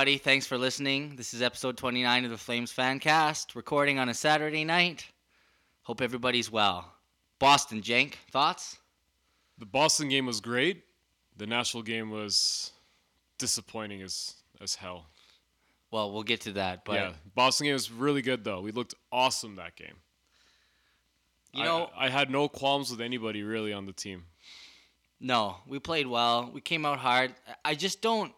Everybody. Thanks for listening. This is episode 29 of the Flames Fancast, recording on a Saturday night. Hope everybody's well. Boston, Jank, thoughts? The Boston game was great. The Nashville game was disappointing as as hell. Well, we'll get to that, but yeah, Boston game was really good though. We looked awesome that game. you know, I, I had no qualms with anybody really on the team. no, we played well. We came out hard. I just don't.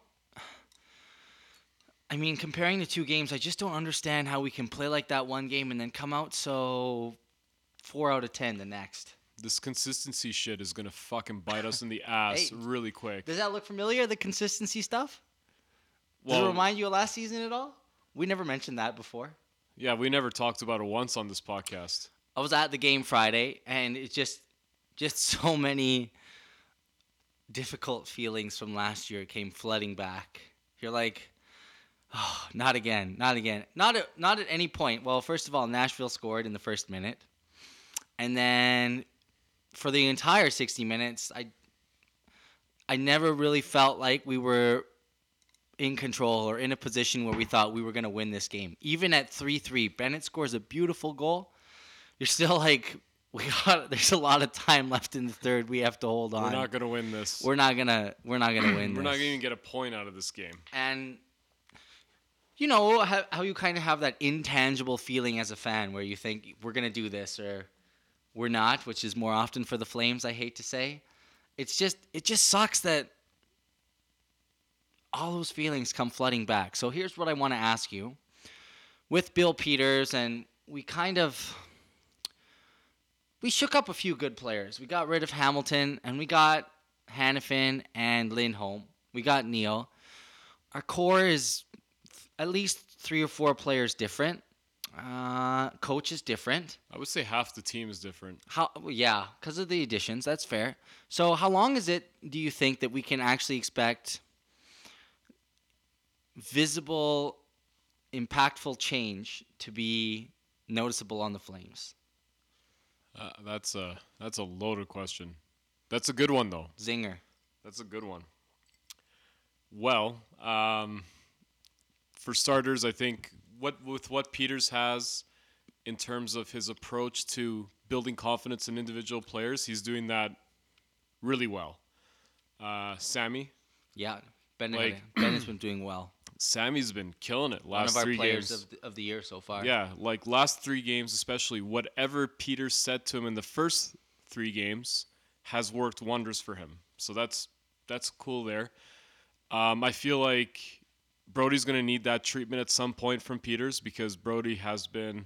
I mean, comparing the two games, I just don't understand how we can play like that one game and then come out so four out of ten the next. This consistency shit is gonna fucking bite us in the ass Hey, really quick. Does that look familiar? The consistency stuff. Does it remind you of last season at all? We never mentioned that before. yeah, we never talked about it once on this podcast. I was at the game Friday, and it's just, just so many difficult feelings from last year came flooding back. You're like, oh, not again, not again, not at, not at any point. Well, first of all, Nashville scored in the first minute, and then for the entire 60 minutes, I, I never really felt like we were in control or in a position where we thought we were going to win this game. Even at 3-3, Bennett scores a beautiful goal you're still like we got there's a lot of time left in the third we have to hold on We're not gonna win this. we're not gonna we're not gonna win We're this. not gonna even get a point out of this game. and you know how, how you kind of have that intangible feeling as a fan where you think we're gonna do this or we're not which is more often for the flames i hate to say. It's just it just sucks that all those feelings come flooding back. So here's what i want to ask you. With bill peters and we kind of we shook up a few good players. We got rid of hamilton and we got Hanifin and lindholm. We got Neal. Our core is at least three or four players different. Uh, coach is different. I would say half the team is different. How? Yeah, because of the additions. That's fair. So, how long is it? Do you think that we can actually expect visible, impactful change to be noticeable on the Flames? Uh, that's a that's a loaded question. That's a good one though. Zinger. That's a good one. Well, um, for starters, I think what with what Peters has in terms of his approach to building confidence in individual players, he's doing that really well. Uh, Sammy, Yeah, Ben, Like- Bennett's been doing well. Sammy's been killing it Last One of our three players games. of the, of the year so far. Yeah, like last three games, especially whatever Peters said to him in the first three games has worked wonders for him. So that's that's cool there. Um, I feel like Brodie's going to need that treatment at some point from Peters because Brodie has been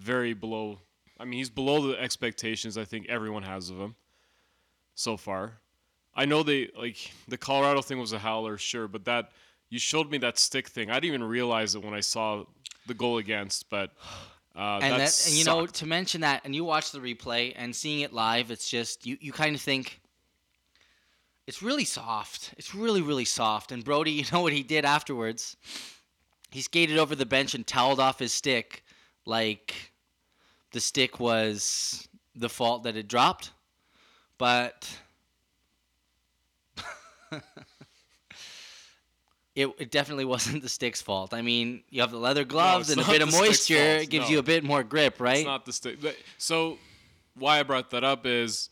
very below. I mean, he's below the expectations I think everyone has of him so far. I know they like the Colorado thing was a howler, sure, but that you showed me that stick thing. I didn't even realize it when I saw the goal against, but uh, and that, that, and you know to mention that and you watch the replay and seeing it live it's just you, you kind of think it's really soft it's really really soft and Brodie you know what he did afterwards he skated over the bench and toweled off his stick like the stick was the fault that it dropped but It, it definitely wasn't the stick's fault. I mean, you have the leather gloves it's and a bit of moisture. It gives no. you a bit more grip, right? It's not the stick. So why I brought that up is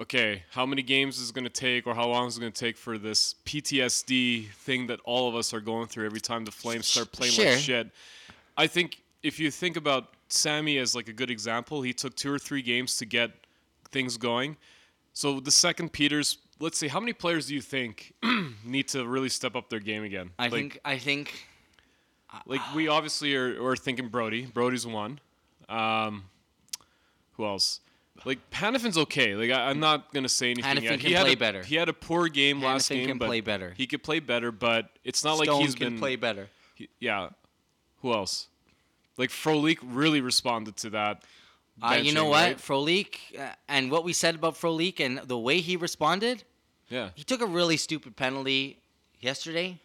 okay. How many games is it going to take, or how long is it going to take for this PTSD thing that all of us are going through every time the Flames start playing Sure. like shit? I think if you think about Sammy as like a good example, he took two or three games to get things going. So the second Peters, let's see, how many players do you think need to really step up their game again? I Like- think I think like we obviously are, are thinking Brodie. Brodie's one. Um, who else? Like Hanifin's okay. Like I, I'm not gonna say anything. Hanifin yet. can he had play a, better. He had a poor game last game, can but play better. He could play better, but it's not like Stone he's can been. play better. he- yeah. Who else? Like Frolik really responded to that. Uh, you know what, right? Frolik, uh, and what we said about Frolik and the way he responded, Yeah. he took a really stupid penalty yesterday,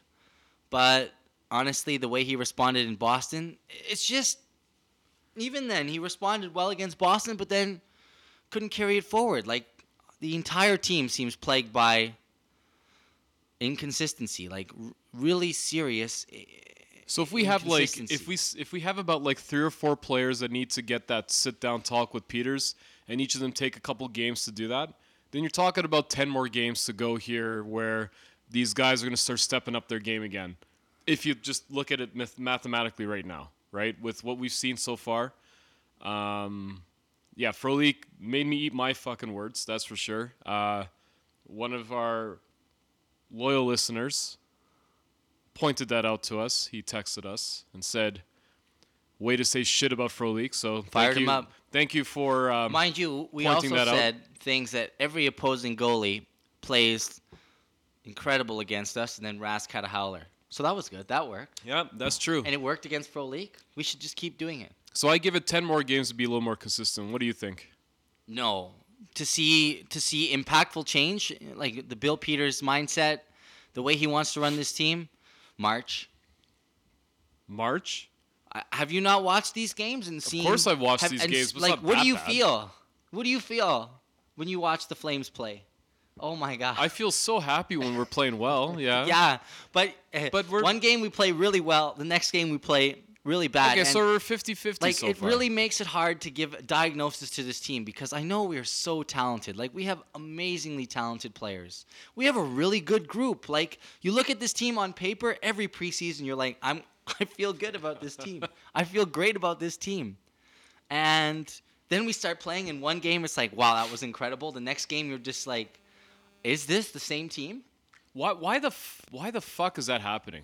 but honestly, the way he responded in Boston, it's just even then he responded well against Boston, but then couldn't carry it forward. Like the entire team seems plagued by inconsistency, like r- really serious. eh, So if we have like if we if we have about like three or four players that need to get that sit down talk with Peters, and each of them take a couple games to do that, then you're talking about ten more games to go here where these guys are going to start stepping up their game again. If you just look at it math- mathematically right now, right, with what we've seen so far, um, yeah, Frolik made me eat my fucking words. That's for sure. Uh, one of our loyal listeners pointed that out to us. He texted us and said, "Way to say shit about Frolik." So thank Fired him you, up. Thank you for um, Mind you, we also that out. said things that every opposing goalie plays incredible against us, and then Rask had a howler. So that was good. That worked. yeah, that's true. And it worked against Frolik. We should just keep doing it. So I give it ten more games to be a little more consistent. What do you think? No. To see to see impactful change, like the Bill Peters mindset, the way he wants to run this team, March. March? I- Have you not watched these games and seen? Of course I've watched have- these and games, like, what do you bad. feel? What do you feel when you watch the Flames play? Oh my god. I feel so happy when we're playing well. Yeah. yeah, but uh, But we're- one game we play really well. The next game we play really bad. Okay, and, so we're 50-50 like so it far. really makes it hard to give a diagnosis to this team because I know we are so talented. Like we have amazingly talented players. We have a really good group. Like you look at this team on paper every preseason, you're like, I'm I feel good about this team. I feel great about this team. And then we start playing in one game, it's like, wow, that was incredible. The next game, you're just like, is this the same team? Why? Why the? F- why the fuck is that happening?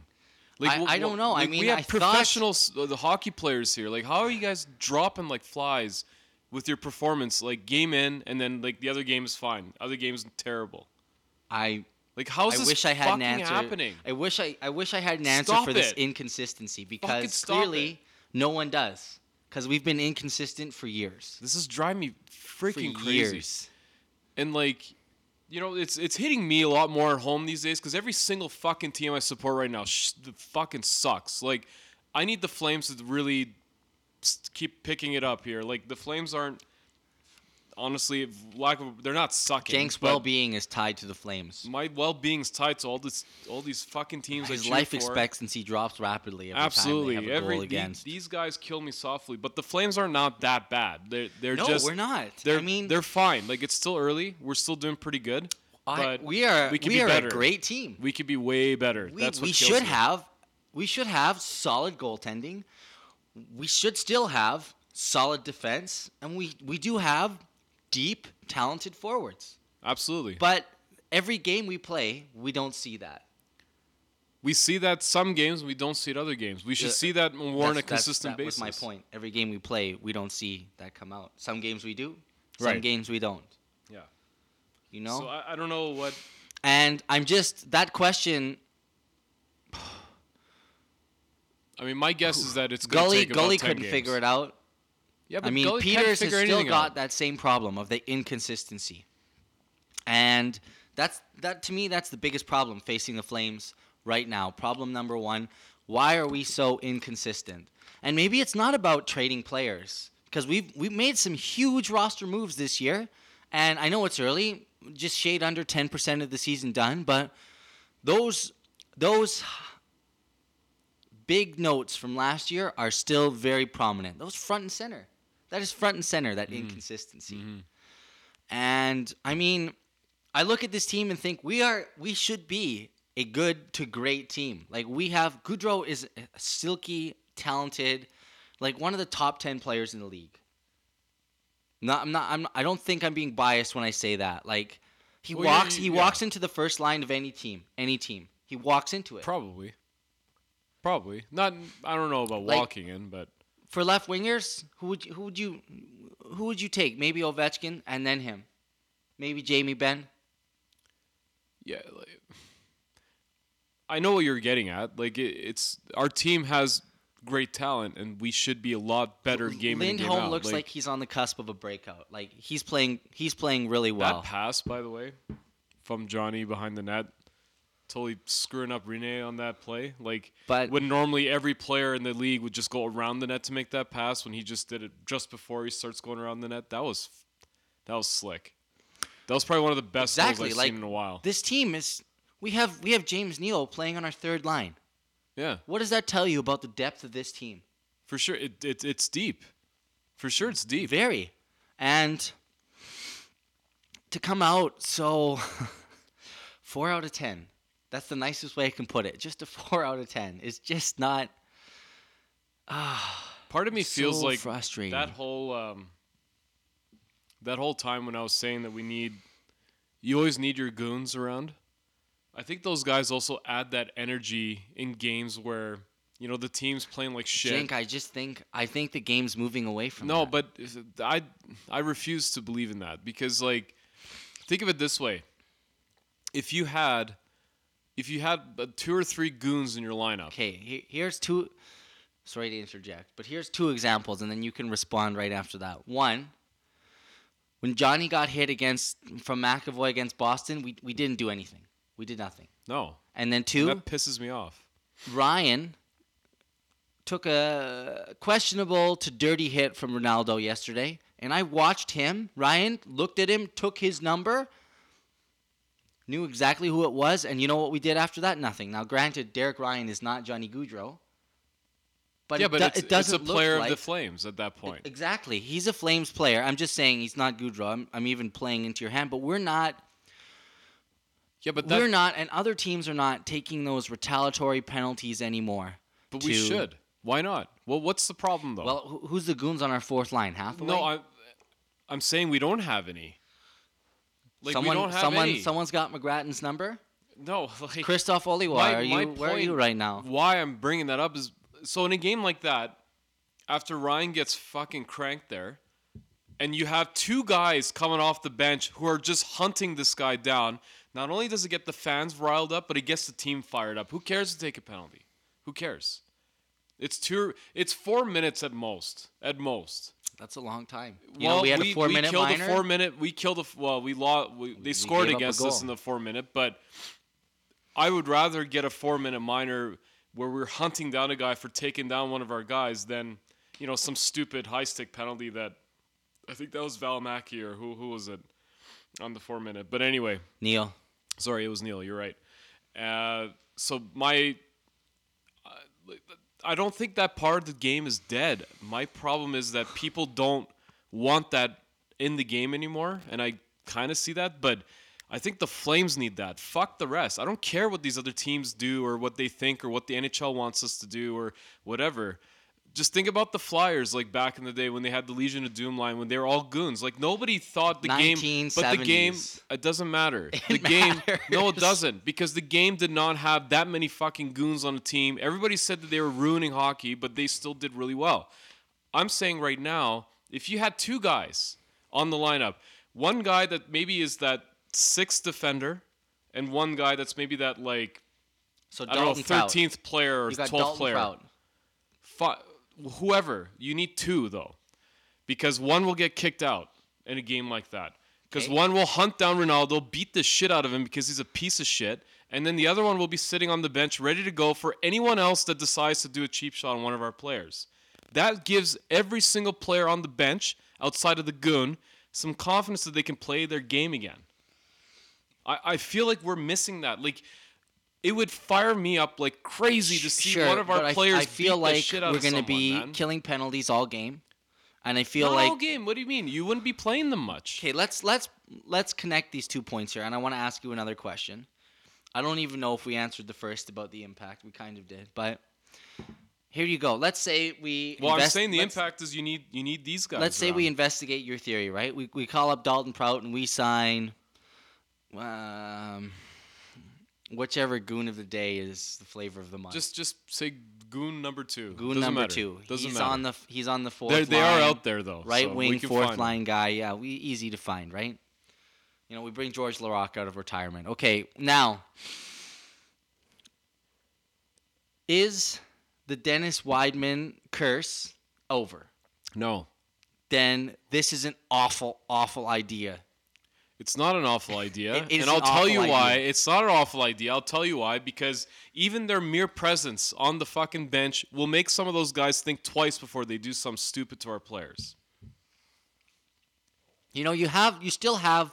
I- wh- I don't know. I mean, we have I thought- professional uh, the hockey players here. Like, how are you guys dropping like flies with your performance? Like, game in, and then like the other game is fine. Other game's terrible. I Like, how's I this wish I had an fucking answer. happening? I wish I I wish I had an answer Stop for this inconsistency because clearly no one does. Because we've been inconsistent for years. This is driving me freaking for crazy. years. And like, you know, it's it's hitting me a lot more at home these days because every single fucking team I support right now sh- fucking sucks. Like, I need the Flames to really keep picking it up here. Like, the Flames aren't. Honestly, lack of they're not sucking. Jank's well-being is tied to the Flames. My well-being's tied to all this, all these fucking teams. His life for. expectancy drops rapidly every Absolutely, time they have a every goal the- these guys kill me softly, but the Flames are not that bad. They're they're no, just we're not. They're I mean, they're fine. Like it's still early. We're still doing pretty good. I- but we are we we, could be are better. a great team. We could be way better. We, That's what we should me. have we should have solid goaltending. We should still have solid defense, and we we do have deep, talented forwards. Absolutely. But every game we play, we don't see that. we see that some games. We don't see it other games. We should Yeah, see that more on a That's- that's- consistent that basis. was my point. Every game we play, we don't see that come out. Some games we do, some Right. games we don't. Yeah. You know? So I, I don't know what. and I'm just that question I mean, my guess is that it's Gully Gully 10 couldn't games. figure it out. Yeah, I mean, Peters has still got out. that same problem of the inconsistency, and that's that to me. That's the biggest problem facing the Flames right now. Problem number one: Why are we so inconsistent? And maybe it's not about trading players because we've we've made some huge roster moves this year, and I know it's early, just shade under ten percent of the season done, but those those big notes from last year are still very prominent. Those front and center. That is front and center, that mm-hmm. inconsistency. Mm-hmm. And I mean, I look at this team and think we are we should be a good to great team. Like we have Gaudreau is a silky, talented, like one of the top 10 players in the league. Not I'm not I'm I don't think I'm being biased when I say that. Like he Well, yeah, walks he yeah. walks into the first line of any team, any team. He walks into it. Probably. Probably. Not. I don't know about Like- walking in, but for left wingers, who would you, who would you who would you take? Maybe Ovechkin and then him. Maybe Jamie Benn. yeah. Like, I know what you're getting at. Like it, it's our team has great talent, and we should be a lot better game in and game Lindholm out. looks like, he's on the cusp of a breakout. Like he's playing he's playing really well. that pass, by the way, from Johnny behind the net. Totally screwing up Rene on that play. Like But- when normally every player in the league would just go around the net to make that pass, when he just did it just before he starts going around the net, that was that was slick. That was probably one of the best exactly. goals I've like seen in a while. this team is We have we have James Neal playing on our third line. Yeah, What does that tell you about the depth of this team? for sure. It, it it's deep. For sure, it's deep. Very. And to come out so four out of ten. That's the nicest way I can put it. Just a four out of ten. It's just not ah Part of me feels so like frustrating. that whole um, that whole time when I was saying that we need, you always need your goons around. I think those guys also add that energy in games where you know the team's playing like shit. Jink, I just think I think the game's moving away from No, that. but I I refuse to believe in that because like think of it this way. If you had if you had uh, two or three goons in your lineup. Okay, he- here's two. Sorry to interject, but here's two examples, and then you can respond right after that. One, when Johnny got hit against from McAvoy against Boston, we we didn't do anything. We did nothing. No. And then two, That pisses me off. Ryan took a questionable to dirty hit from Rinaldo yesterday, and I watched him. Ryan looked at him, took his number, knew exactly who it was, and you know what we did after that? Nothing. Now, granted, Derek Ryan is not Johnny Gaudreau, but, yeah, it, but do- it's, it doesn't it's a player look of like the Flames at that point. exactly. He's a Flames player. I'm just saying he's not Gaudreau. I'm, I'm even playing into your hand, but we're not. yeah, but that, we're not, and other teams are not taking those retaliatory penalties anymore. but we should. Why not? Well, what's the problem though? Well, who's the goons on our fourth line? Hathaway. no, I'm I'm saying we don't have any. Like someone, we don't have someone, any. someone's got McGrattan's number. no, like Christoph Oliwa, my- are you? where are you right now? why I'm bringing that up is so in a game like that, after Ryan gets fucking cranked there, and you have two guys coming off the bench who are just hunting this guy down. Not only does it get the fans riled up, but it gets the team fired up. Who cares to take a penalty? Who cares? It's two. It's four minutes at most. At most. That's a long time. You well, know, we had we, a four-minute killed minor. four minute. We killed a well. We lost. We, they scored up a against us in the four minute, but I would rather get a four minute minor where we're hunting down a guy for taking down one of our guys than you know some stupid high stick penalty that I think that was Valimaki or who who was it on the four minute. But anyway, Neal, Sorry, it was Neal. You're right. Uh, so my, I don't think that part of the game is dead. My problem is that people don't want that in the game anymore, and I kind of see that. But I think the Flames need that. Fuck the rest. I don't care what these other teams do or what they think or what the NHL wants us to do or whatever. Just think about the Flyers, like back in the day when they had the Legion of Doom line, when they were all goons. Like nobody thought the game, but the game, it doesn't matter. The game, no, it doesn't, because the game did not have that many fucking goons on the team. Everybody said that they were ruining hockey, but they still did really well. I'm saying right now, if you had two guys on the lineup, one guy that maybe is that sixth defender, and one guy that's maybe that like so I don't know, thirteenth player or twelfth player Prout. fi- whoever you need two though because one will get kicked out in a game like that. Because Okay. one will hunt down Rinaldo beat the shit out of him because he's a piece of shit and then the other one will be sitting on the bench ready to go for anyone else that decides to do a cheap shot on one of our players. That gives every single player on the bench outside of the goon some confidence that they can play their game again. I, I feel like we're missing that. Like it would fire me up like crazy to see sure, one of our but I- players I, feel like the shit out we're gonna be man. killing penalties all game, and I feel Not like all game. What do you mean? You wouldn't be playing them much. Okay, let's let's let's connect these two points here, and I want to ask you another question. I don't even know if we answered the first about the impact. We kind of did, but here you go. Let's say we. Well, I'm saying the impact is you need you need these guys. Let's say we investigate your theory, right? We we call up Dalton Prout and we sign, um, whichever goon of the day is the flavor of the month. just just say goon number two. goon Doesn't number matter. two. Doesn't he's matter. on the he's on the 4th They're, they are out there though. right so wing fourth line guy. Yeah, we easy to find, right? You know, we bring George Laraque out of retirement. Okay, now is the Dennis Wideman curse over? No, Then this is an awful, awful idea. It's not an awful idea, and I'll an tell you awful why. idea. It's not an awful idea. I'll tell you why. Because even their mere presence on the fucking bench will make some of those guys think twice before they do something stupid to our players. You know, you have you still have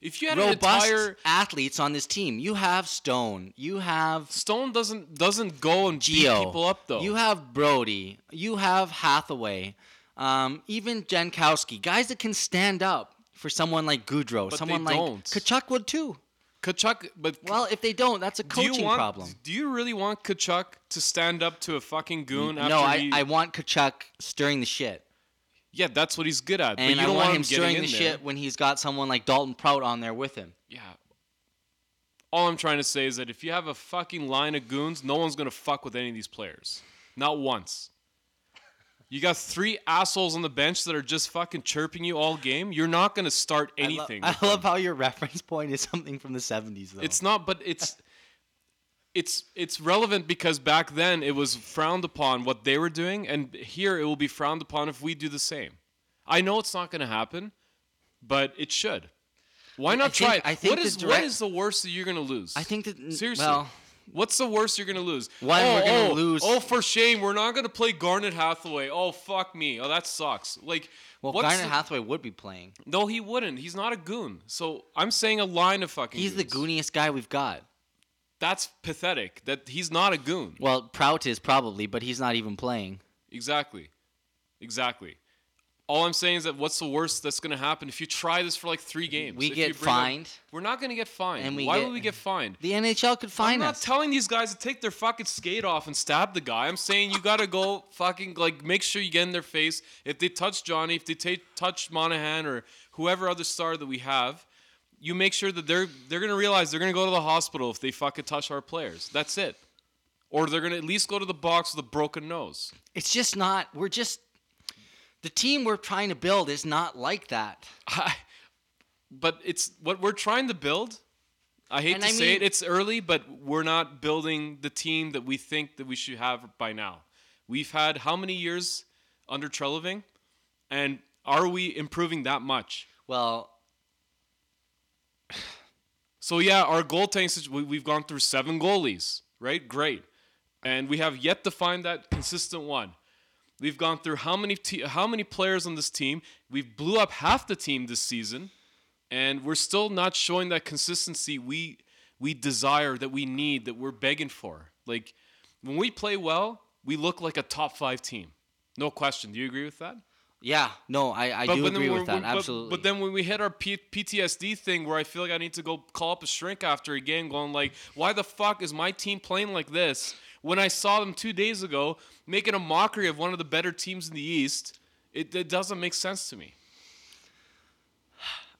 If you had an robust entire athletes on this team. You have Stone. You have Stone doesn't doesn't go and beat Gio. people up though. You have Brodie. You have Hathaway. Um, even Jankowski. Guys that can stand up for someone like Gaudreau. But someone like don't. Tkachuk would too. Tkachuk, but Well, if they don't, that's a do coaching want, problem. Do you really want Tkachuk to stand up to a fucking goon after No, I, he? I want Tkachuk stirring the shit. yeah, that's what he's good at. but And you I don't want want him him stirring the there. shit when he's got someone like Dalton Prout on there with him. Yeah. All I'm trying to say is that if you have a fucking line of goons, no one's gonna fuck with any of these players. Not once. You got three assholes on the bench that are just fucking chirping you all game. You're not gonna start I lo- anything. I, love how your reference point is something from the 70s, though. It's not, but it's it's it's relevant because back then it was frowned upon what they were doing, and here it will be frowned upon if we do the same. I know it's not going to happen, but it should. Why not think- try it? I think what is the direct- is the worst that you're going to lose? I think that seriously. Well, What's the worst you're gonna lose? One, oh, we're gonna oh, lose- Oh, for shame, we're not gonna play Garnet Hathaway. Oh, fuck me. Oh, that sucks. Like, well, Garnet the- Hathaway would be playing. No, he wouldn't. He's not a goon. So I'm saying a line of fucking. He's the gooniest guy we've got. That's pathetic. That he's not a goon. Well, Prout is probably, but he's not even playing. Exactly. Exactly. All I'm saying is that what's the worst that's going to happen if you try this for like three games? We If get bring up- fined. we're not going to get fined. And we Why get- would we get fined? The NHL could fine us. I'm not telling these guys to take their fucking skate off and stab the guy. I'm saying you got to go fucking like make sure you get in their face. If they touch Johnny, if they ta- touch Monahan or whoever other star that we have, you make sure that they're they're gonna realize they're gonna go to the hospital if they fucking touch our players. That's it. Or they're gonna at least go to the box with a broken nose. it's just not. We're just. The team we're trying to build is not like that. I, but it's what we're trying to build. I hate And to I say mean- it, it's early, but we're not building the team that we think that we should have by now. We've had how many years under Treliving, and are we improving that much? Well, So yeah, our goaltending situ- we- we've gone through seven goalies, right? Great, and we have yet to find that consistent one. We've gone through how many te- how many players on this team? We've blew up half the team this season, and we're still not showing that consistency we we desire that we need that we're begging for. Like when we play well, we look like a top five team, no question. Do you agree with that? yeah, no, I, I do then agree with that. but- absolutely. But, then when we hit our P- PTSD thing, where I feel like I need to go call up a shrink after a game, going like, "Why the fuck is my team playing like this?" When I saw them two days ago making a mockery of one of the better teams in the East, it, it doesn't make sense to me.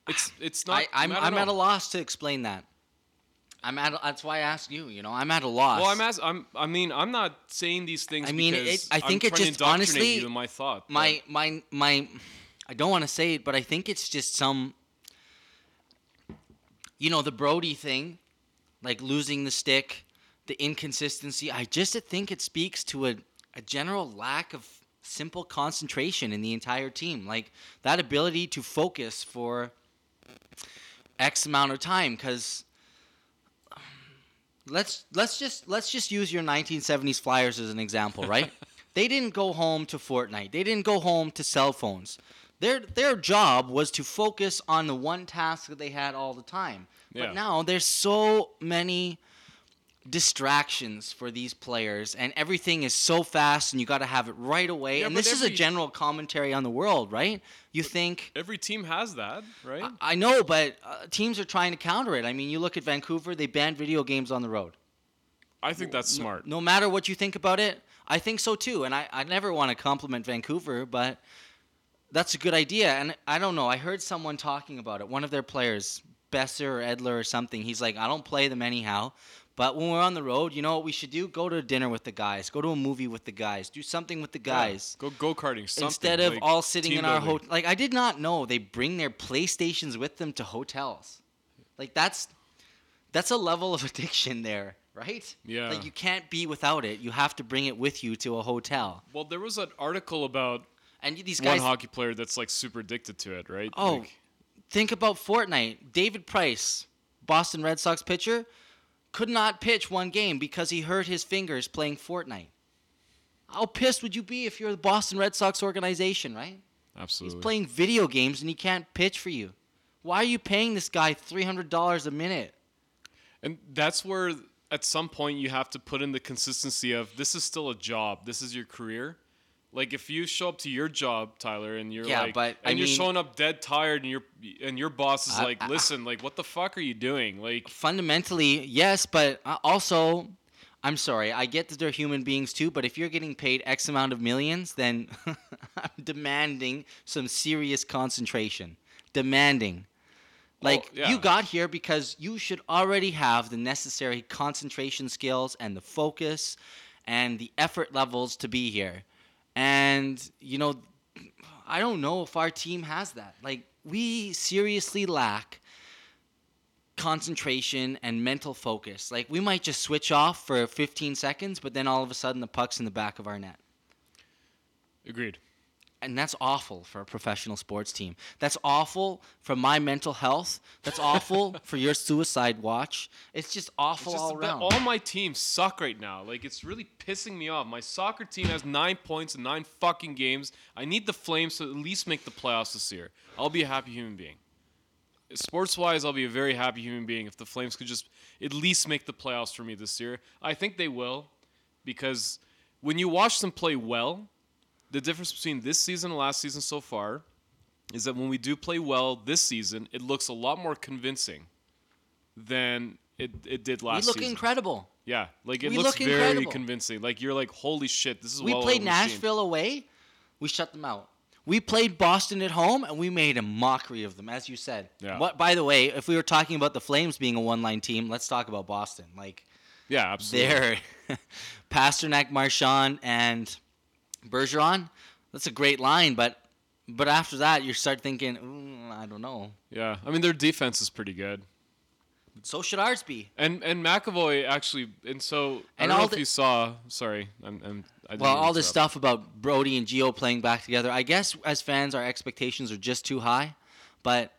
It's it's not. I, I'm, I don't I'm at a loss to explain that. I'm at. That's why I asked you. You know, I'm at a loss. Well, I'm as I'm. I mean, I'm not saying these things. I mean, it- I think I'm it just- honestly, you in my thought. but- my my my I don't want to say it, but I think it's just some you know, the Brodie thing, like losing the stick, the inconsistency. I just think it speaks to a, a general lack of simple concentration in the entire team. Like that ability to focus for X amount of time cuz um, let's let's just let's just use your 1970s Flyers as an example, right? they didn't go home to Fortnite. They didn't go home to cell phones. Their their job was to focus on the one task that they had all the time. Yeah. But now there's so many distractions for these players and everything is so fast and you got to have it right away. Yeah, and this is a general commentary on the world, right? You think every team has that, right? I know, but uh, teams are trying to counter it. I mean, you look at Vancouver; they banned video games on the road. I think that's smart. No matter what you think about it, I think so too. And I, I never want to compliment Vancouver, but that's a good idea. And I don't know. I heard someone talking about it. One of their players, Besser or Edler or something. He's like, I don't play them anyhow. But when we're on the road, you know what we should do? Go to dinner with the guys. Go to a movie with the guys. Do something with the guys. Yeah, go go karting. Instead of like all sitting in our hotel. Like, I did not know they bring their PlayStations with them to hotels. Like, that's that's a level of addiction there, right? Yeah. Like, you can't be without it. You have to bring it with you to a hotel. Well, there was an article about And these guys one hockey player that's like super addicted to it, right? Oh, Like, think about Fortnite. David Price, Boston Red Sox pitcher, could not pitch one game because he hurt his fingers playing Fortnite. How pissed would you be if you're the Boston Red Sox organization, right? Absolutely. He's playing video games and he can't pitch for you. Why are you paying this guy three hundred dollars a minute? And that's where at some point you have to put in the consistency of this is still a job. This is your career. Like if you show up to your job, Tyler, and you're Yeah, like, but, I and you're mean- showing up dead tired, and your and your boss is I- like, I- listen, like what the fuck are you doing? Like, Fundamentally, yes, but uh, also, I'm sorry. I get that they're human beings too, but if you're getting paid X amount of millions, then I'm demanding some serious concentration. Demanding. Like yeah. you got here because you should already have the necessary concentration skills and the focus and the effort levels to be here. And you know, I don't know if our team has that. Like we seriously lack concentration and mental focus. Like we might just switch off for 15 seconds, but then all of a sudden the puck's in the back of our net. agreed. And that's awful for a professional sports team. That's awful for my mental health. That's awful for your suicide watch. It's just It's awful just all around. all my teams suck right now. Like it's really pissing me off. My soccer team has nine points in nine fucking games. I need the Flames to at least make the playoffs this year. I'll be a happy human being. Sports wise, I'll be a very happy human being if the Flames could just at least make the playoffs for me this year. I think they will, because when you watch them play well, the difference between this season and last season so far is that when we do play well this season, it looks a lot more convincing than it, it did last. we look season. incredible. Yeah, like it We looks look very incredible. convincing. Like you're like, holy shit, this is We well-oiled played machine. Nashville away. We shut them out. We played Boston at home, and we made a mockery of them, as you said. Yeah. What? By the way, if we were talking about the Flames being a one-line team, let's talk about Boston. Like Yeah, absolutely. they're Pastrnak, Marchand, and Bergeron. That's a great line, but but after that, you start thinking, "Ooh, I don't know. Yeah, I mean their defense is pretty good. So should ours be. And and McAvoy actually, and so I And don't know all if you saw. Sorry, I'm. I'm I didn't Well, all this stuff about Brodie and Gio playing back together, I guess as fans, our expectations are just too high. But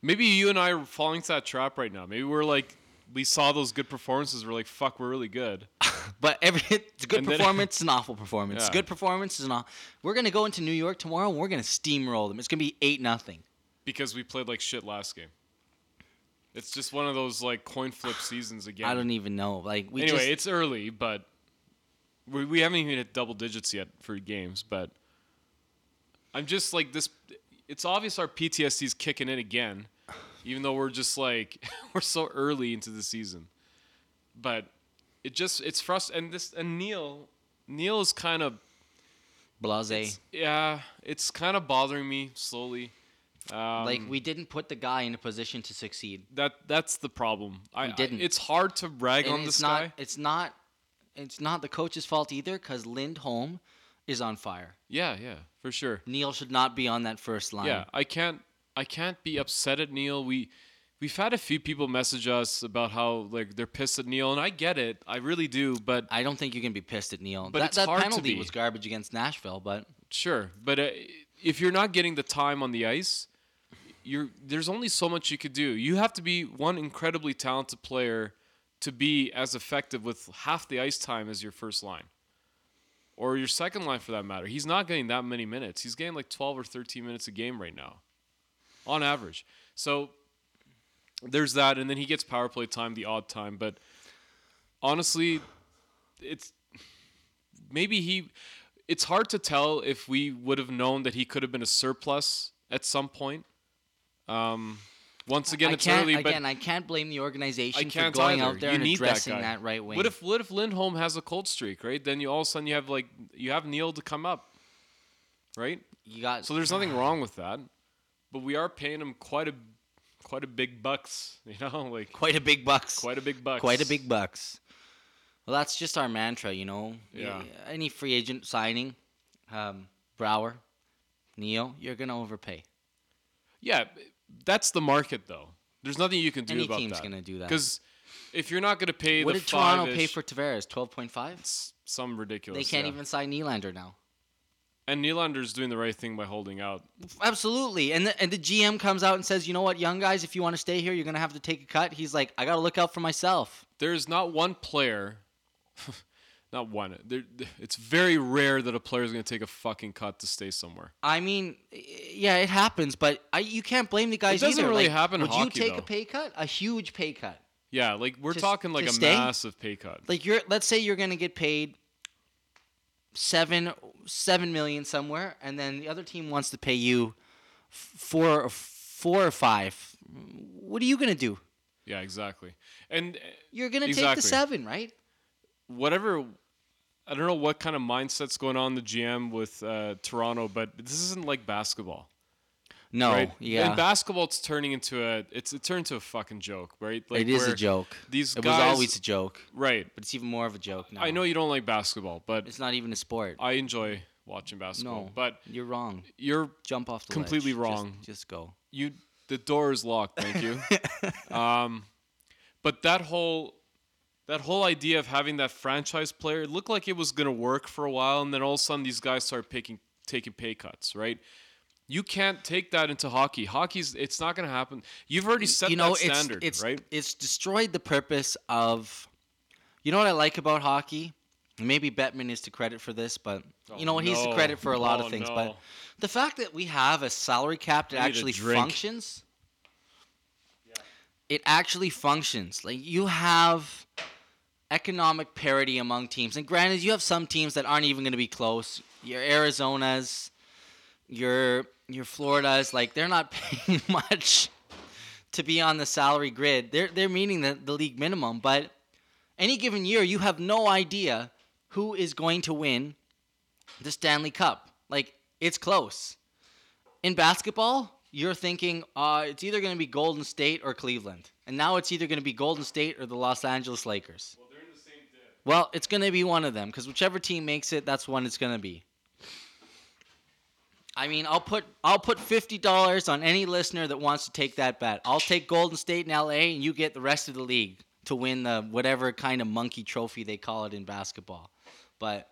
Maybe you and I are falling into that trap right now. Maybe we're like, we saw those good performances. We're like, fuck, we're really good. But every it's a good And performance, it's an awful performance. Yeah. Good performance is an. aw- We're gonna go into New York tomorrow, and we're gonna steamroll them. It's gonna be eight nothing. because we played like shit last game. It's just one of those like coin flip seasons again. I don't even know. Like we anyway, just, it's early, but we, we haven't even hit double digits yet for games. But I'm just like this. It's obvious our PTSD is kicking in again, even though we're just like we're so early into the season. But it just it's frustrating. And this and Neal, Neal is kind of blase. yeah, it's kind of bothering me slowly. Um, like we didn't put the guy in a position to succeed. that that's the problem. I We didn't. I- it's hard to brag And on it's this not. guy. It's not. It's not the coach's fault either, because Lindholm is on fire. Yeah, yeah, for sure. Neal should not be on that first line. Yeah, I can't I can't be upset at Neal. We we've had a few people message us about how like they're pissed at Neal, and I get it. I really do. But I don't think you can be pissed at Neal. But that that penalty was garbage against Nashville, but sure, but uh, if you're not getting the time on the ice, you're there's only so much you could do. You have to be one incredibly talented player to be as effective with half the ice time as your first line. Or your second line for that matter. He's not getting that many minutes. He's getting like 12 or 13 minutes a game right now. On average. So there's that and then he gets power play time the odd time, but honestly it's maybe he it's hard to tell if we would have known that he could have been a surplus at some point. Um, once again, I it's early, but again, I can't blame the organization for going either. out there You and need that addressing guy. that, right wing. What if what if Lindholm has a cold streak, right? Then you all of a sudden you have like you have Neal to come up, right? you got So there's nothing wrong with that, but we are paying him quite a quite a big bucks, you know, like quite a big bucks? quite a big bucks. Quite a big bucks. Well, that's just our mantra, you know. Yeah. Any free agent signing, um, Brouwer, Neal, you're gonna overpay. Yeah, that's the market though. There's nothing you can do Any about team's that. gonna do that. Because if you're not going to pay What the did Toronto pay for Tavares? Twelve point five. some ridiculous. They can't yeah. even sign Nylander now. And Nylander's doing the right thing by holding out. Absolutely. And the, and the GM comes out and says, you know what, young guys, if you want to stay here, you're gonna have to take a cut. He's like, I gotta look out for myself. There's not one player not one. They're, it's very rare that a player is going to take a fucking cut to stay somewhere. I mean, yeah, it happens, but I, you can't blame the guys It doesn't either. really Like, happen in Would you take though. a pay cut? A huge pay cut. Yeah, like we're To talking like a stay? massive pay cut. Like you're, let's say you're gonna get paid seven, seven million somewhere, and then the other team wants to pay you four, or four or five. What are you gonna do? Yeah, exactly. And uh, You're gonna take the seven, right? whatever I don't know what kind of mindset's going on in the GM with uh, Toronto, but this isn't like basketball, No, right? yeah, And basketball, it's turning into a it's it turned into a fucking joke, right? Like it is a joke. These It guys, was always a joke, right. but it's even more of a joke now. I know you don't like basketball, but it's not even a sport. I enjoy watching basketball. No, But you're wrong. you're Jump off the Completely ledge. Just- wrong. Just, go. you the door is locked. Thank you. um, but that whole that whole idea of having that franchise player it looked like it was gonna work for a while, and then all of a sudden these guys start picking taking pay cuts, right? You can't take that into hockey. Hockey's it's not gonna happen. You've already set you know, that standard, it's, it's, right? It's destroyed the purpose of. You know what I like about hockey? Maybe Bettman is to credit for this, but you know what? He's to no. credit for a lot Oh, of things. no. But the fact that we have a salary cap that I need a actually functions, it actually functions. Like you have economic parity among teams, and granted, you have some teams that aren't even going to be close. Your Arizona's, your your Florida's, like they're not paying much to be on the salary grid. They're they're meeting the, the league minimum, but any given year you have no idea who is going to win the Stanley Cup. Like it's close. In basketball, you're thinking uh, it's either going to be Golden State or Cleveland, and now it's either going to be Golden State or the Los Angeles Lakers. Well, they're in the same dip. Well, it's going to be one of them because whichever team makes it, that's one it's going to be. I mean, I'll put I'll put fifty dollars on any listener that wants to take that bet. I'll take Golden State and LA, and you get the rest of the league to win the whatever kind of monkey trophy they call it in basketball. But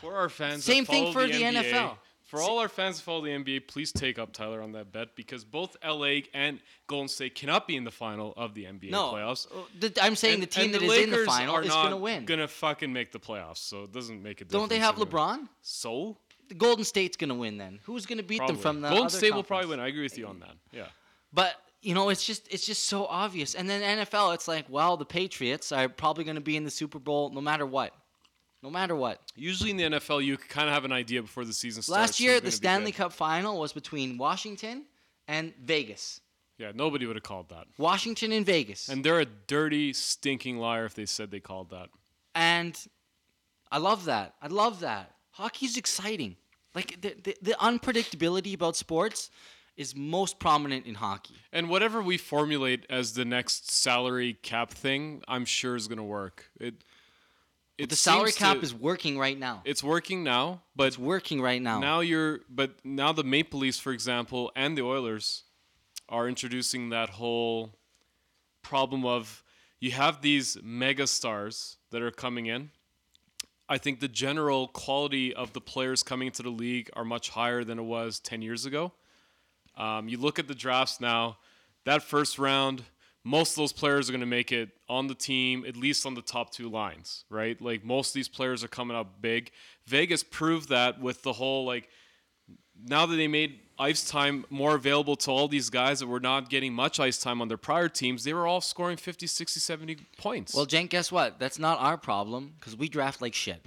For our fans, Same thing for the NBA, NFL. For all our fans that follow the NBA, please take up Tyler on that bet because both LA and Golden State cannot be in the final of the NBA no, playoffs. uh, I'm saying And- the team that the is in the final are is going to win. Gonna fucking make the playoffs, so it doesn't make a difference. Don't they have. LeBron? So The Golden State's going to win then. Who's going to beat probably. them from the Golden State will probably win. I agree with you on that. Yeah. But you know, it's just it's just so obvious. And then NFL, it's like, well, the Patriots are probably going to be in the Super Bowl no matter what, no matter what. Usually in the NFL, you kind of have an idea before the season starts. Last year, the Stanley. Cup final was between Washington and Vegas. Yeah, nobody would have called that. Washington and Vegas. And they're a dirty, stinking liar if they said they called that. And I love that. I love that. Hockey's exciting. Like the, the, the unpredictability about sports is most prominent in hockey. And whatever we formulate as the next salary cap thing, I'm sure is going to work. It, it the salary cap to- is working right now. it's working now, but It's working right now. now you're but now the Maple Leafs, for example, and the Oilers are introducing that whole problem of you have these mega stars that are coming in. I think the general quality of the players coming into the league are much higher than it was 10 years ago. Um, you look at the drafts now, that first round, most of those players are going to make it on the team, at least on the top two lines, right? Like most of these players are coming up big. Vegas proved that with the whole, like, now that they made ice time more available to all these guys that were not getting much ice time on their prior teams, they were all scoring 50, 60, 70 points. Well, Jen, guess what? That's not our problem because we draft like shit.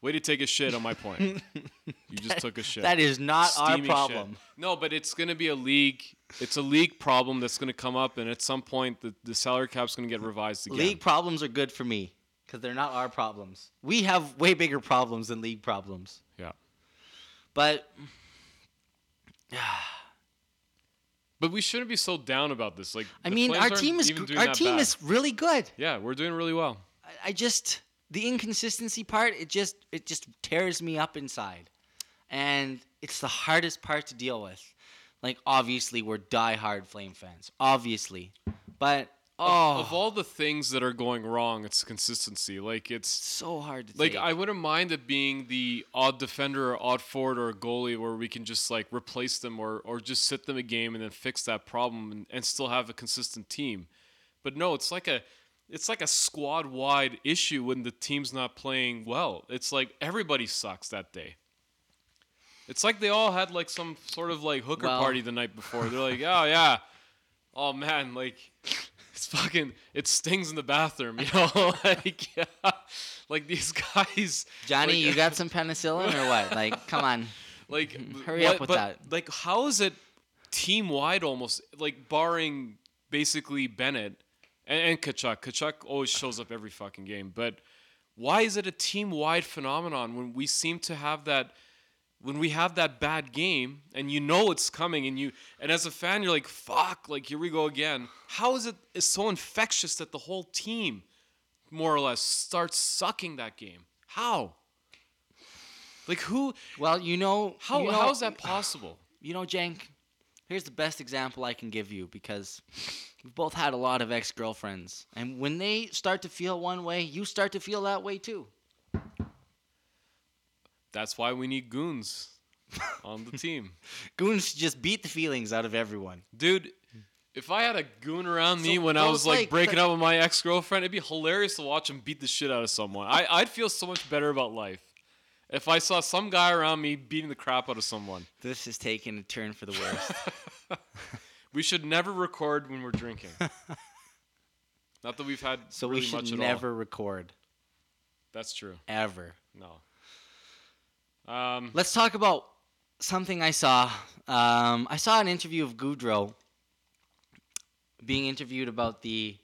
Way to take a shit on my point. you just took a shit. That is not our Steaming shit. problem. No, but it's going to be a league. It's a league problem that's going to come up, and at some point, the, the salary cap's going to get revised again. League problems are good for me because they're not our problems. We have way bigger problems than league problems. Yeah. But But we shouldn't be so down about this. Like, I mean, our team is even gr- doing our team bad. is really good. Yeah, we're doing really well. I, I just the inconsistency part. It just it just tears me up inside, and it's the hardest part to deal with. Like obviously we're diehard Flame fans, obviously, but oh, Of all the things that are going wrong, it's consistency. Like, it's so hard to like take. I wouldn't mind it being the odd defender or odd forward or a goalie where we can just like replace them or or just sit them a game and then fix that problem and, and still have a consistent team. But no, it's like a it's like a squad wide issue when the team's not playing well. It's like everybody sucks that day. It's like they all had like some sort of like hooker Well- party the night before. They're like, oh yeah, oh man, like it's fucking it stings in the bathroom, you know, like yeah, like these guys. Johnny, like- you got some penicillin or what? Like, come on. like Hurry up with but, that. Like how is it team wide almost like barring basically Bennett and, and Tkachuk. Tkachuk always shows up every fucking game, but why is it a team wide phenomenon when we seem to have that when we have that bad game and you know it's coming and you and as a fan you're like fuck like here we go again how is it is so infectious that the whole team more or less starts sucking that game how like who Well, you know how you know, how is that possible You know, Jank, here's the best example I can give you because we've both had a lot of ex girlfriends. And when they start to feel one way, you start to feel that way too. That's why we need goons on the team Goons just beat the feelings out of everyone. dude if I had a goon around me So when I was like, like, breaking the- up with my ex girlfriend, it'd be hilarious to watch him beat the shit out of someone. I, I'd feel so much better about life if I saw some guy around me beating the crap out of someone. This is taking a turn for the worst. We should never record when we're drinking. Not that we've had so really we much should never all. record That's true. ever. No. Um, Let's talk about something I saw. Um, I saw an interview of Gaudreau being interviewed about the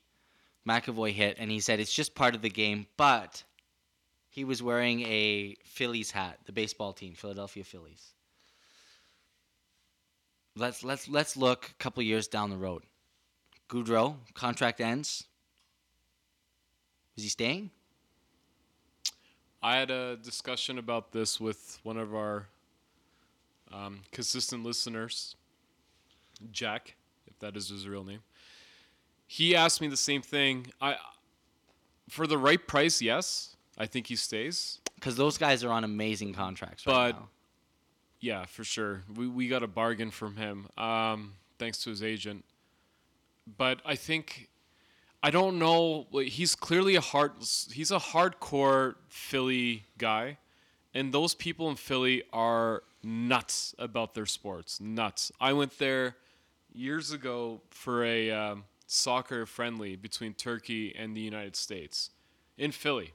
McAvoy hit, and he said it's just part of the game, but he was wearing a Phillies hat, the baseball team, Philadelphia Phillies. Let's let's let's look a couple years down the road. Gaudreau contract ends. Is he staying? I had a discussion about this with one of our um, consistent listeners, Jack, if that is his real name. He asked me the same thing. I, for the right price, yes, I think he stays. Because those guys are on amazing contracts right But- now. Yeah, for sure. We we got a bargain from him, um, thanks to his agent. But I think I don't know. He's clearly a hard. He's a hardcore Philly guy, and those people in Philly are nuts about their sports. Nuts. I went there years ago for a um, soccer friendly between Turkey and the United States in Philly,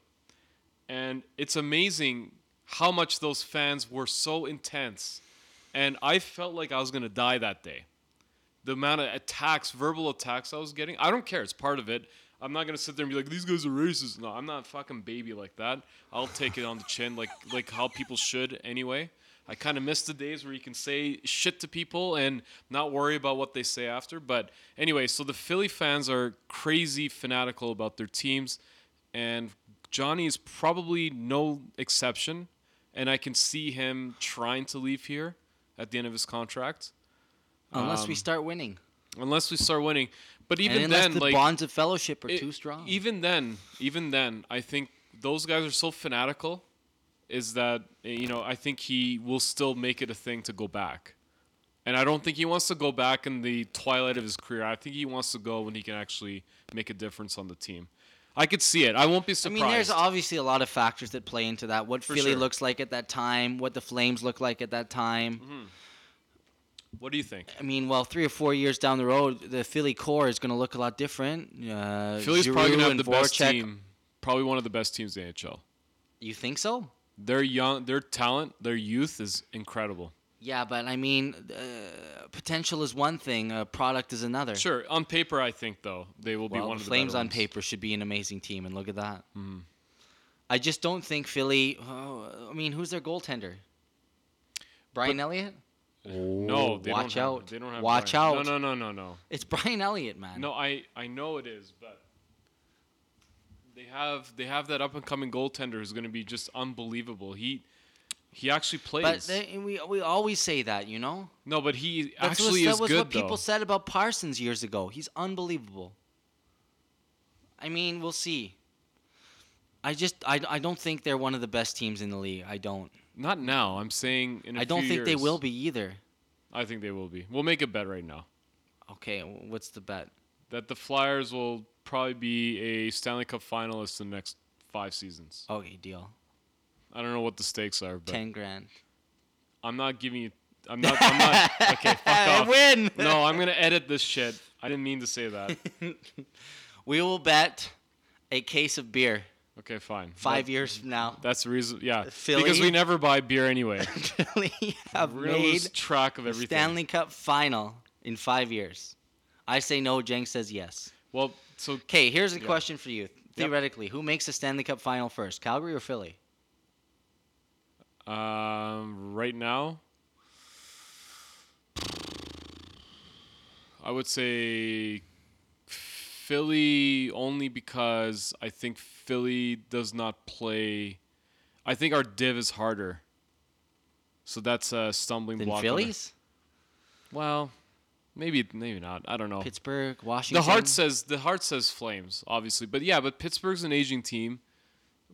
and it's amazing how much those fans were so intense. And I felt like I was gonna die that day the amount of attacks, verbal attacks I was getting. I don't care. It's part of it. I'm not gonna sit there and be like, these guys are racist. No, I'm not fucking baby like that. I'll take it on the chin, like like how people should anyway. I kind of miss the days where you can say shit to people and not worry about what they say after. But anyway, so the Philly fans are crazy fanatical about their teams, and Johnny is probably no exception. And I can see him trying to leave here at the end of his contract Unless we um, start winning. unless we start winning. But even then, the like bonds of fellowship are it- too strong. even then, even then, I think those guys are so fanatical. Is that you know I think he will still make it a thing to go back, and I don't think he wants to go back in the twilight of his career. I think he wants to go when he can actually make a difference on the team. I could see it. I won't be surprised. I mean, there's obviously a lot of factors that play into that. What For Philly sure. looks like at that time, what the Flames look like at that time. Mm-hmm. What do you think? I mean, well, three or four years down the road, the Philly core is going to look a lot different. Uh, Philly's Giroux probably gonna have and the best team. Probably one of the best teams in the NHL. You think so? Their young, their talent, their youth is incredible. Yeah, but I mean, uh, potential is one thing. Uh, product is another. Sure, on paper, I think though they will be one the of the Flames on paper should be an amazing team, and look at that. Mhm. I just don't think Philly. Oh, I mean, who's their goaltender? Brian Elliott. No, they watch don't have, out. They don't have Watch Brian. out. No, no, no, no, no. It's Brian Elliott, man. No, I I know it is, but they have they have that up and coming goaltender who's going to be just unbelievable. He he actually plays. But they, we we always say that, you know. no, but he That's actually what, is that was good what people though. said about Parsons years ago. He's unbelievable. I mean, we'll see. I just I, I don't think they're one of the best teams in the league. I don't. Not now. I'm saying in I I don't think they will be either. I think they will be. We'll make a bet right now. Okay, wh- what's the bet? that the Flyers will probably be a Stanley Cup finalist in the next five seasons. Okay, deal. I don't know what the stakes are, but Ten grand. I'm not giving you. I'm not. I'm not. Okay, fuck I off. win. No, I'm gonna edit this shit. I didn't mean to say that. We will bet a case of beer Okay, fine. five That- years from now. That's the reason. Yeah, Philly? because we never buy beer anyway. We have We're gonna lose made track of everything. Stanley Cup final in five years. I say no. Jenks says yes. Well, so Okay, here's a Yeah. question for you. Theoretically, who makes the Stanley Cup final first, Calgary or Philly? um, right now, I would say Philly only because I think Philly does not play. I think our div is harder. So that's a stumbling Then block. Phillies, Well, maybe maybe not. I don't know. Pittsburgh, Washington. The heart says the heart says Flames, obviously, but yeah, but Pittsburgh's an aging team.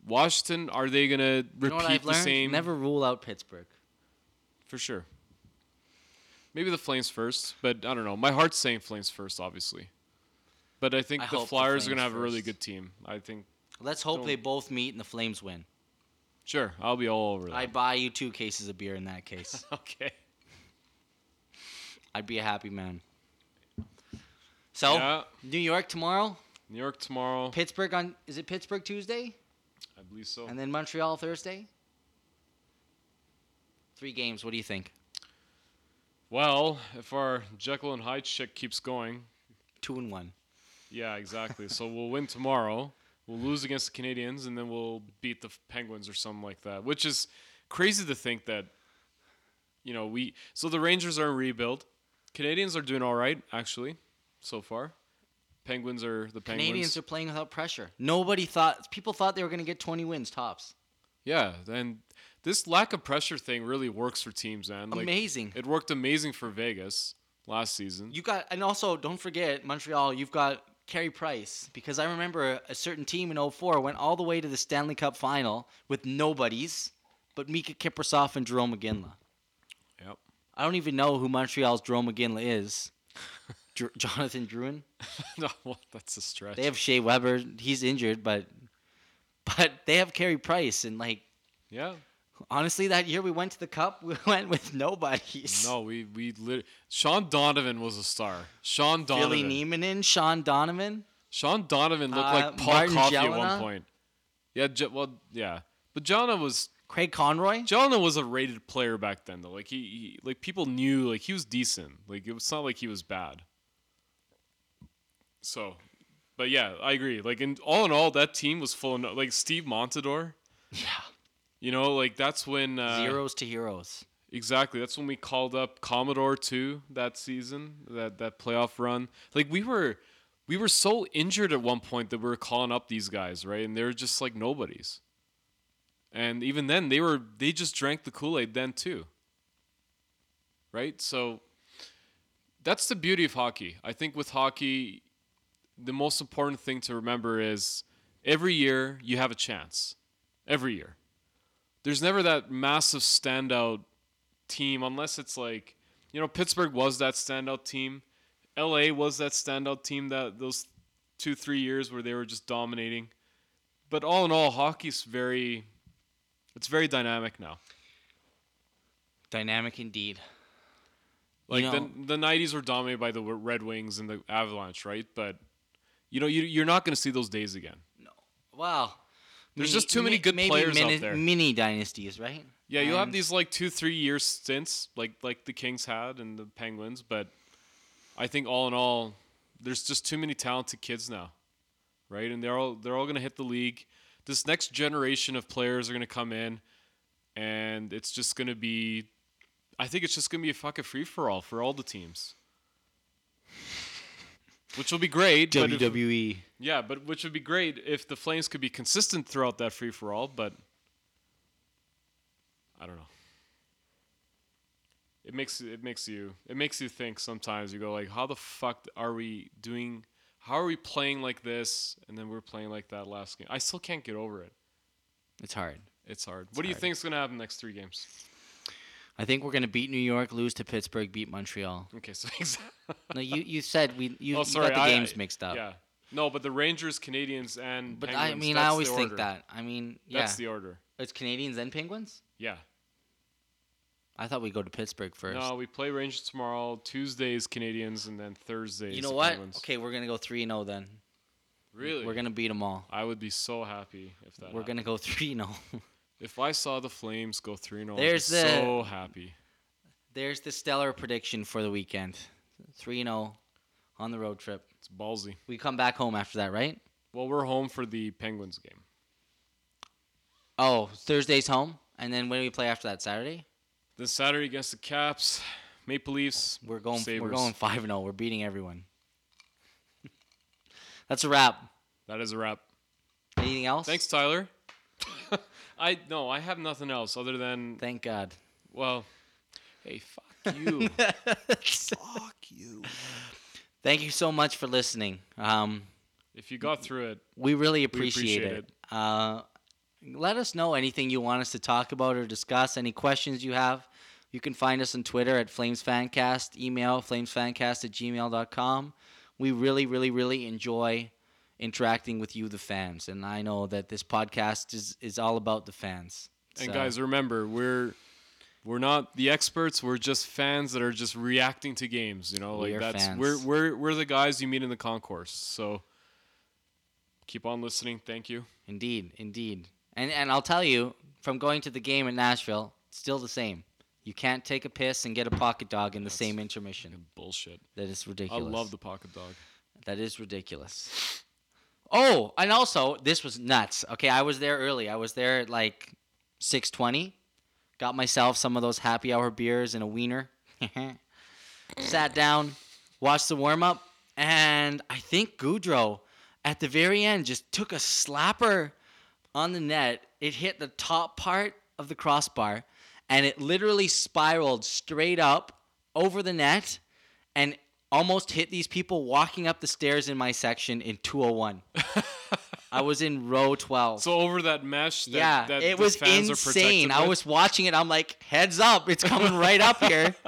Washington, are they gonna You repeat know what I've the same? Never rule out Pittsburgh. for sure. Maybe the Flames first, but I don't know. My heart's saying Flames first, obviously. But I think I the hope the Flyers are gonna Flames have a really good team. I think Let's hope Don't- they both meet and the Flames win. sure, I'll be all over that. I buy you two cases of beer in that case. okay. I'd be a happy man. So, Yeah, New York tomorrow, New York tomorrow. Pittsburgh on is it Pittsburgh Tuesday, I believe so. and then Montreal Thursday. Three games. What do you think? Well, if our Jekyll and Hyde shit keeps going, Two and one. Yeah, exactly. so we'll win tomorrow. We'll lose against the Canadiens, and then we'll beat the Penguins or something like that. Which is crazy to think that. You know, we so the Rangers are in rebuild. Canadiens are doing all right actually, so far. Penguins are the Penguins. Canadiens are playing without pressure. Nobody thought people thought they were going to get 20 wins tops. yeah, and this lack of pressure thing really works for teams, man. Like, Amazing. It worked amazing for Vegas last season. You got and also don't forget Montreal. You've got Carey Price because I remember a certain team in 04 went all the way to the Stanley Cup final with nobodies but Miikka Kiprusoff and Jarome Iginla. Yep. I don't even know who Montreal's Jarome Iginla is. Dr- Jonathan Drouin. no, well, that's a stretch. They have Shea Weber. He's injured, but but they have Carey Price and like yeah. Honestly, that year we went to the Cup, we went with nobodies. No, we we lit- Shean Donovan was a star. Shean Donovan. Billy. Nieminen, Shean Donovan. Shean Donovan looked Uh, like Paul Martin Coffey at one point. Yeah, Je- well, yeah, but Jana was Craig Conroy. Jana was a rated player back then though. Like he, he like people knew like he was decent. Like it was not like he was bad. So, but yeah, I agree. Like in all in all, that team was full of no- like Steve Montador. Yeah. You know, like that's when uh, Zeros to heroes. Exactly. That's when we called up Commodore too that season, that that playoff run. Like we were we were so injured at one point that we were calling up these guys, right? And they were just like nobodies. And even then they were they just drank the Kool-Aid then too. Right? So that's the beauty of hockey. I think with hockey the most important thing to remember is every year you have a chance. Every year. There's never that massive standout team unless it's like you know Pittsburgh was that standout team. LA was that standout team that those 2 3 years where they were just dominating. But all in all hockey's very it's very dynamic now. Dynamic indeed. Like You know- the the 90s were dominated by the Red Wings and the Avalanche, right? But you know you you're not going to see those days again. No. Wow. There's just too many good maybe players out mini, there. Mini dynasties, right? Yeah, you'll have um, these like two, three year stints, like like the Kings had and the Penguins. But I think all in all, there's just too many talented kids now, right? And they're all they're all gonna hit the league. This next generation of players are gonna come in, and it's just gonna be. I think it's just gonna be a fucking free for all for all the teams, which will be great. but if- WWE. yeah, but which would be great if the Flames could be consistent throughout that free for all, but I don't know. It makes it makes you it makes you think sometimes you go like how the fuck are we doing how are we playing like this and then we're playing like that last game. I still can't get over it. It's hard. It's hard. what do you think is going to happen next 3 games? I think we're gonna beat New York, lose to Pittsburgh, beat Montreal. Okay, so exactly. No, you you said we you, oh, you got the I- games mixed up. Yeah. No, but the Rangers, Canadiens, and But Penguins, I mean, I always think that. I mean, yeah, That's the order. it's Canadiens and Penguins. Yeah. I thought we would go to Pittsburgh first. No, we play Rangers tomorrow. Tuesdays Canadiens, and then Thursdays. you know what? Penguins. Okay, we're gonna go three zero oh then. Really? We're gonna beat them all. I would be so happy if that. We're gonna go three oh. 0 If I saw the Flames go three 0 There's I'd be the- so happy. There's the stellar prediction for the weekend. Three 0 on the road trip. It's ballsy. We come back home after that, right? Well, we're home for the Penguins game. Oh, Thursday's home, and then when do we play after that? Saturday. Then Saturday against the Caps, Maple Leafs. We're going. We're Sabres. going five zero. Oh. We're beating everyone. That's a wrap. That is a wrap. Anything else? Thanks, Tyler. I no, I have nothing else other than Thank God. well, hey, fuck you. fuck you. Thank you so much for listening. Um, If you got through it, we really appreciate, appreciate it. Uh, let us know anything you want us to talk about or discuss. Any questions you have, you can find us on Twitter at FlamesFancast. Email flamesfancast at gmail.com. We really, really, really enjoy interacting with you, the fans, and I know that this podcast is is all about the fans. and So- guys, remember we're we're not the experts. We're just fans that are just reacting to games. You know, like are that's fans. we're we're we're the guys you meet in the concourse. So keep on listening. Thank you. Indeed, indeed. And and I'll tell you, from going to the game in Nashville, still the same. You can't take a piss and get a pocket dog in the That's same intermission. Bullshit. That is ridiculous. I love the pocket dog. That is ridiculous. Oh, and also this was nuts. Okay, I was there early. I was there at like 6:20. Got myself some of those happy hour beers and a wiener. Sat down, watched the warm up, and I think Gaudreau at the very end just took a slapper on the net. It hit the top part of the crossbar and it literally spiraled straight up over the net and almost hit these people walking up the stairs in my section in 201. I was in row 12. So over that mesh, that, yeah, that it was insane. I was watching it. I'm like, heads up, it's coming right up here.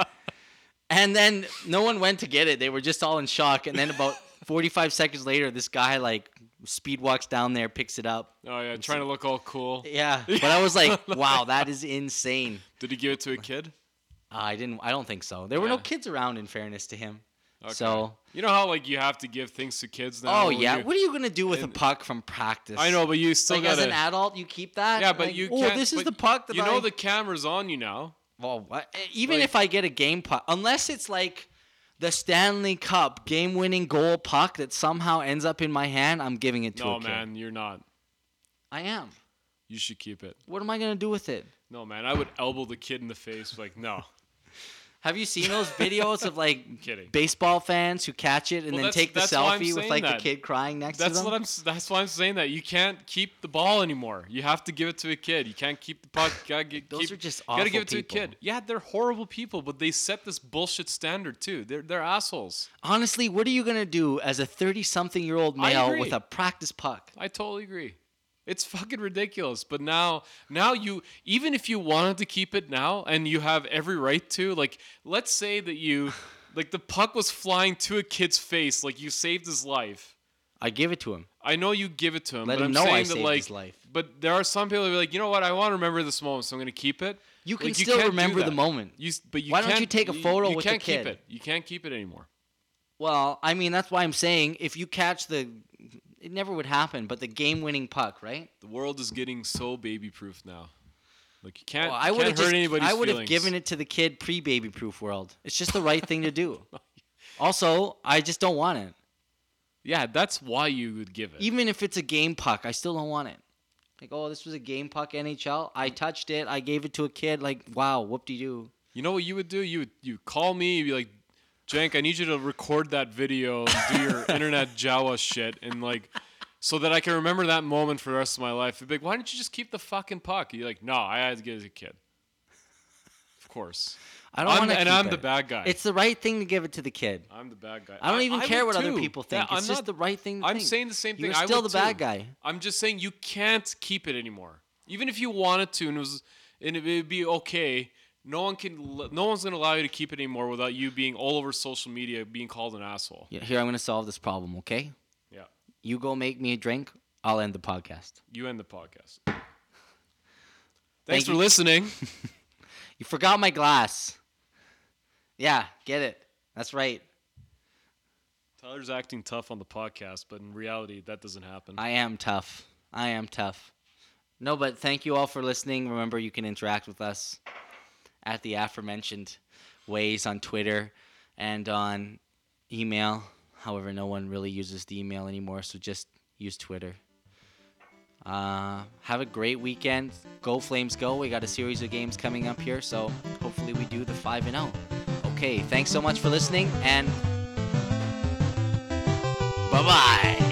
And then no one went to get it. They were just all in shock. And then about 45 seconds later, this guy like speed walks down there, picks it up. Oh yeah, trying to look all cool. Yeah, but I was like, wow, that is insane. Did he give it to a kid? Uh, I didn't. I don't think so. There were no kids around. In fairness to him. Okay. So. you know how like you have to give things to kids now. Oh yeah. you- What are you gonna do with a puck from practice? I know, but you still Like gotta. as an adult, you keep that. yeah, but Like, you oh, this is the puck that you I. know the camera's on you now. Well, what? even Like- if I get a game puck, unless it's like the Stanley Cup game-winning goal puck that somehow ends up in my hand, I'm giving it to No a kid. man, you're not. I am. You should keep it. What am I gonna do with it? No man, I would elbow the kid in the face. Like no, Have you seen those videos of like baseball fans who catch it and Well, then take the that's why I'm selfie with like that. the kid crying next to That's them? what I'm. That's why I'm saying that you can't keep the ball anymore. You have to give it to a kid. You can't keep the puck. Gotta get, Those keep, are just awful Gotta give it to people. a kid. Yeah, they're horrible people, but they set this bullshit standard too. They're they're assholes. Honestly, what are you gonna do as a thirty-something-year-old male with a practice puck? I totally agree. It's fucking ridiculous. But now, now you even if you wanted to keep it now, and you have every right to, like, let's say that you, like, the puck was flying to a kid's face, like you saved his life. I give it to him. I know you give it to him, Let but him I'm know saying I that saved like, his life. but there are some people who are like, you know what? I want to remember this moment, so I'm gonna keep it. You can Like, still can't remember the moment. You, but you Why don't you take a photo you with the kid? You can't kid? keep it. You can't keep it anymore. Well, I mean that's why I'm saying if you catch the, it never would happen, but the game-winning puck, right? The world is getting so baby-proof now. Like you can't. Well, I would have hurt anybody's I would have given it to the kid pre-baby proof world. It's just the right thing to do. Also, I just don't want it. Yeah, that's why you would give it. Even if it's a game puck, I still don't want it. Like, oh, this was a game puck NHL. I touched it. I gave it to a kid. Like, wow, whoop de doo. You know what you would do? You would you call me, you'd be like, Jank, I need you to record that video and do your internet Jawa shit and like so that I can remember that moment for the rest of my life. You'd be like, why didn't you just keep the fucking puck? You're like, no, I had to get it as a kid. Of course. I don't want to. and I'm the bad guy. It's the right thing to give it to the kid. I'm the bad guy. I don't even care would what other too. people Yeah, think. it's I'm just not- the right thing to do. I'm think. saying the same thing. You're I still would the bad guy. I'm just saying you can't keep it anymore. Even if you wanted to and it was and it would be okay No one can. No one's gonna allow you to keep it anymore without you being all over social media, being called an asshole. Yeah, Here, I'm gonna solve this problem. Okay? Yeah. You go make me a drink. I'll end the podcast. You end the podcast. Thank Thanks for you. listening. You forgot my glass. Yeah, get it. That's right. Tyler's acting tough on the podcast, but in reality, that doesn't happen. I am tough. I am tough. No, but thank you all for listening. Remember, you can interact with us at the aforementioned ways on Twitter and on email. However, no one really uses the email anymore, so just use Twitter. Uh, have a great weekend. Go Flames, go! We got a series of games coming up here, so hopefully we do the five and zero. Okay, thanks so much for listening, and bye bye.